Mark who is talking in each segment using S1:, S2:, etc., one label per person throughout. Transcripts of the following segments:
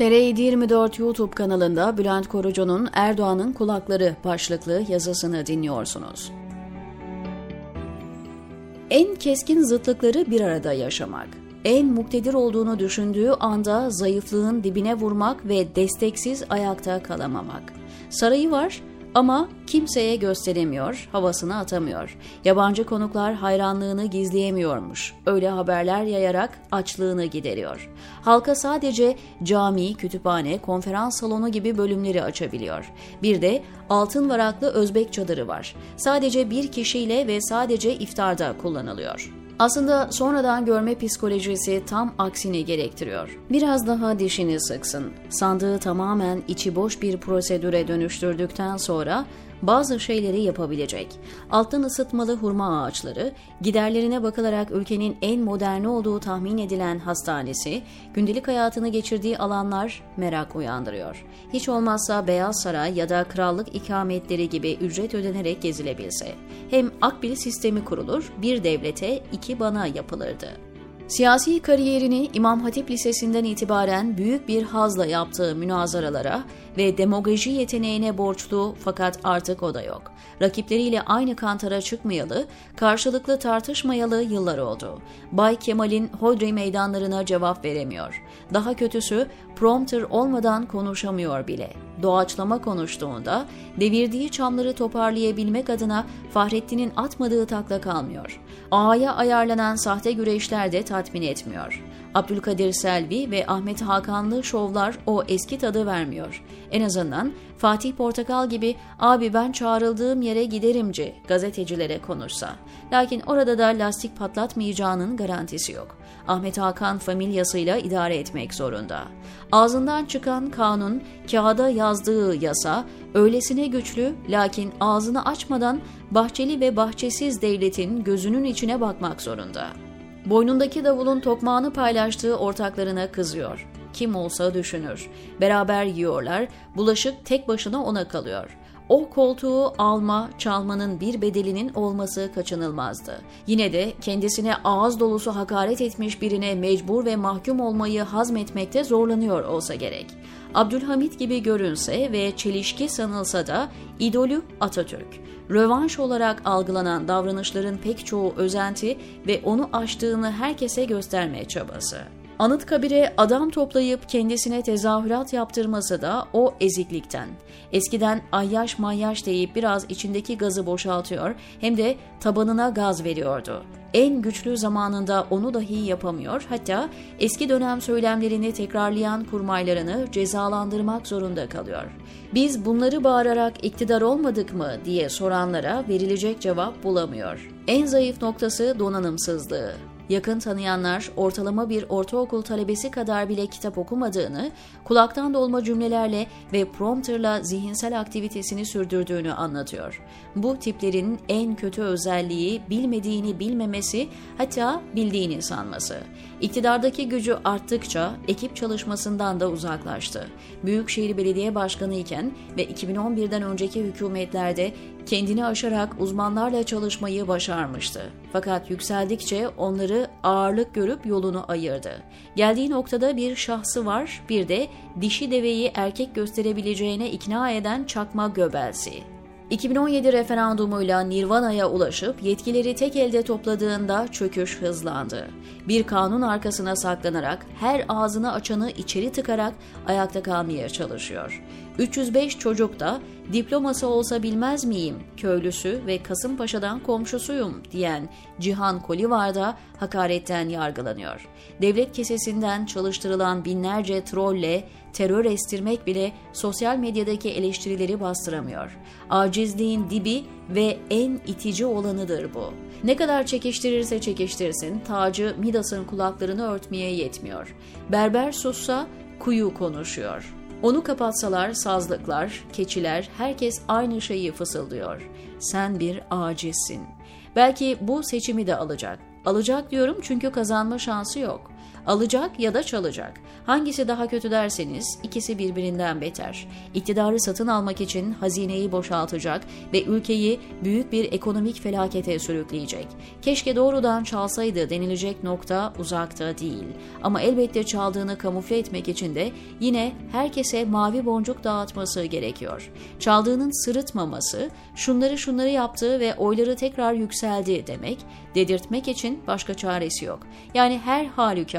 S1: TR724 YouTube kanalında Bülent Korucu'nun Erdoğan'ın Kulakları başlıklı yazısını dinliyorsunuz. En keskin zıtlıkları bir arada yaşamak, en muktedir olduğunu düşündüğü anda zayıflığın dibine vurmak ve desteksiz ayakta kalamamak. Sarayı var ama kimseye gösteremiyor, havasını atamıyor. Yabancı konuklar hayranlığını gizleyemiyormuş. Öyle haberler yayarak açlığını gideriyor. Halka sadece cami, kütüphane, konferans salonu gibi bölümleri açabiliyor. Bir de altın varaklı Özbek çadırı var. Sadece bir kişiyle ve sadece iftarda kullanılıyor. Aslında sonradan görme psikolojisi tam aksini gerektiriyor. Biraz daha dişini sıksın. Sandığı tamamen içi boş bir prosedüre dönüştürdükten sonra bazı şeyleri yapabilecek. Alttan ısıtmalı hurma ağaçları, giderlerine bakılarak ülkenin en moderni olduğu tahmin edilen hastanesi, gündelik hayatını geçirdiği alanlar merak uyandırıyor. Hiç olmazsa Beyaz Saray ya da krallık ikametleri gibi ücret ödenerek gezilebilse. Hem akbil sistemi kurulur, bir devlete iki bana yapılırdı. Siyasi kariyerini İmam Hatip Lisesi'nden itibaren büyük bir hazla yaptığı münazaralara ve demagoji yeteneğine borçlu fakat artık o da yok. Rakipleriyle aynı kantara çıkmayalı, karşılıklı tartışmayalı yıllar oldu. Bay Kemal'in Hodri meydanlarına cevap veremiyor. Daha kötüsü prompter olmadan konuşamıyor bile. Doğaçlama konuştuğunda devirdiği çamları toparlayabilmek adına Fahrettin'in atmadığı takla kalmıyor. Ağaya ayarlanan sahte güreşler de tatmin etmiyor. Abdülkadir Selvi ve Ahmet Hakanlı şovlar o eski tadı vermiyor. En azından Fatih Portakal gibi abi ben çağrıldığım yere giderimci gazetecilere konuşsa. Lakin orada da lastik patlatmayacağının garantisi yok. Ahmet Hakan familyasıyla idare etmek zorunda. Ağzından çıkan kanun, kağıda yazdığı yasa öylesine güçlü lakin ağzını açmadan bahçeli ve bahçesiz devletin gözünün içine bakmak zorunda. Boynundaki davulun tokmağını paylaştığı ortaklarına kızıyor. Kim olsa düşünür. Beraber yiyorlar, bulaşık tek başına ona kalıyor. O koltuğu alma, çalmanın bir bedelinin olması kaçınılmazdı. Yine de kendisine ağız dolusu hakaret etmiş birine mecbur ve mahkum olmayı hazmetmekte zorlanıyor olsa gerek. Abdülhamit gibi görünse ve çelişki sanılsa da idolü Atatürk. Rövanş olarak algılanan davranışların pek çoğu özenti ve onu aştığını herkese göstermeye çabası. Anıtkabir'e adam toplayıp kendisine tezahürat yaptırması da o eziklikten. Eskiden ayyaş mayyaş deyip biraz içindeki gazı boşaltıyor hem de tabanına gaz veriyordu. En güçlü zamanında onu dahi yapamıyor hatta eski dönem söylemlerini tekrarlayan kurmaylarını cezalandırmak zorunda kalıyor. Biz bunları bağırarak iktidar olmadık mı diye soranlara verilecek cevap bulamıyor. En zayıf noktası donanımsızlığı. Yakın tanıyanlar ortalama bir ortaokul talebesi kadar bile kitap okumadığını, kulaktan dolma cümlelerle ve prompterla zihinsel aktivitesini sürdürdüğünü anlatıyor. Bu tiplerin en kötü özelliği bilmediğini bilmemesi, hatta bildiğini sanması. İktidardaki gücü arttıkça ekip çalışmasından da uzaklaştı. Büyükşehir Belediye Başkanı iken ve 2011'den önceki hükümetlerde kendini aşarak uzmanlarla çalışmayı başarmıştı. Fakat yükseldikçe onları ağırlık görüp yolunu ayırdı. Geldiği noktada bir şahsı var, bir de dişi deveyi erkek gösterebileceğine ikna eden çakma göbelsi. 2017 referandumuyla Nirvana'ya ulaşıp yetkileri tek elde topladığında çöküş hızlandı. Bir kanun arkasına saklanarak her ağzını açanı içeri tıkarak ayakta kalmaya çalışıyor. 305 çocuk da diploması olsa bilmez miyim, köylüsü ve Kasımpaşa'dan komşusuyum diyen Cihan Kolivar da hakaretten yargılanıyor. Devlet kesesinden çalıştırılan binlerce trolle terör estirmek bile sosyal medyadaki eleştirileri bastıramıyor. Acizliğin dibi ve en itici olanıdır bu. Ne kadar çekiştirirse çekiştirsin, tacı Midas'ın kulaklarını örtmeye yetmiyor. Berber sussa kuyu konuşuyor. Onu kapatsalar sazlıklar, keçiler, herkes aynı şeyi fısıldıyor. Sen bir acizsin. Belki bu seçimi de alacak. Alacak diyorum çünkü kazanma şansı yok. Alacak ya da çalacak. Hangisi daha kötü derseniz ikisi birbirinden beter. İktidarı satın almak için hazineyi boşaltacak ve ülkeyi büyük bir ekonomik felakete sürükleyecek. Keşke doğrudan çalsaydı denilecek nokta uzakta değil. Ama elbette çaldığını kamufle etmek için de yine herkese mavi boncuk dağıtması gerekiyor. Çaldığının sırıtmaması, şunları şunları yaptığı ve oyları tekrar yükseldi demek, dedirtmek için başka çaresi yok. Yani her halükarda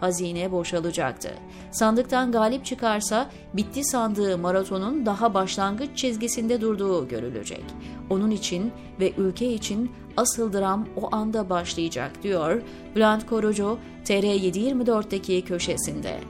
S1: hazine boşalacaktı. Sandıktan galip çıkarsa bitti sandığı maratonun daha başlangıç çizgisinde durduğu görülecek. Onun için ve ülke için asıl dram o anda başlayacak diyor Bülent Korucu TR724'deki köşesinde.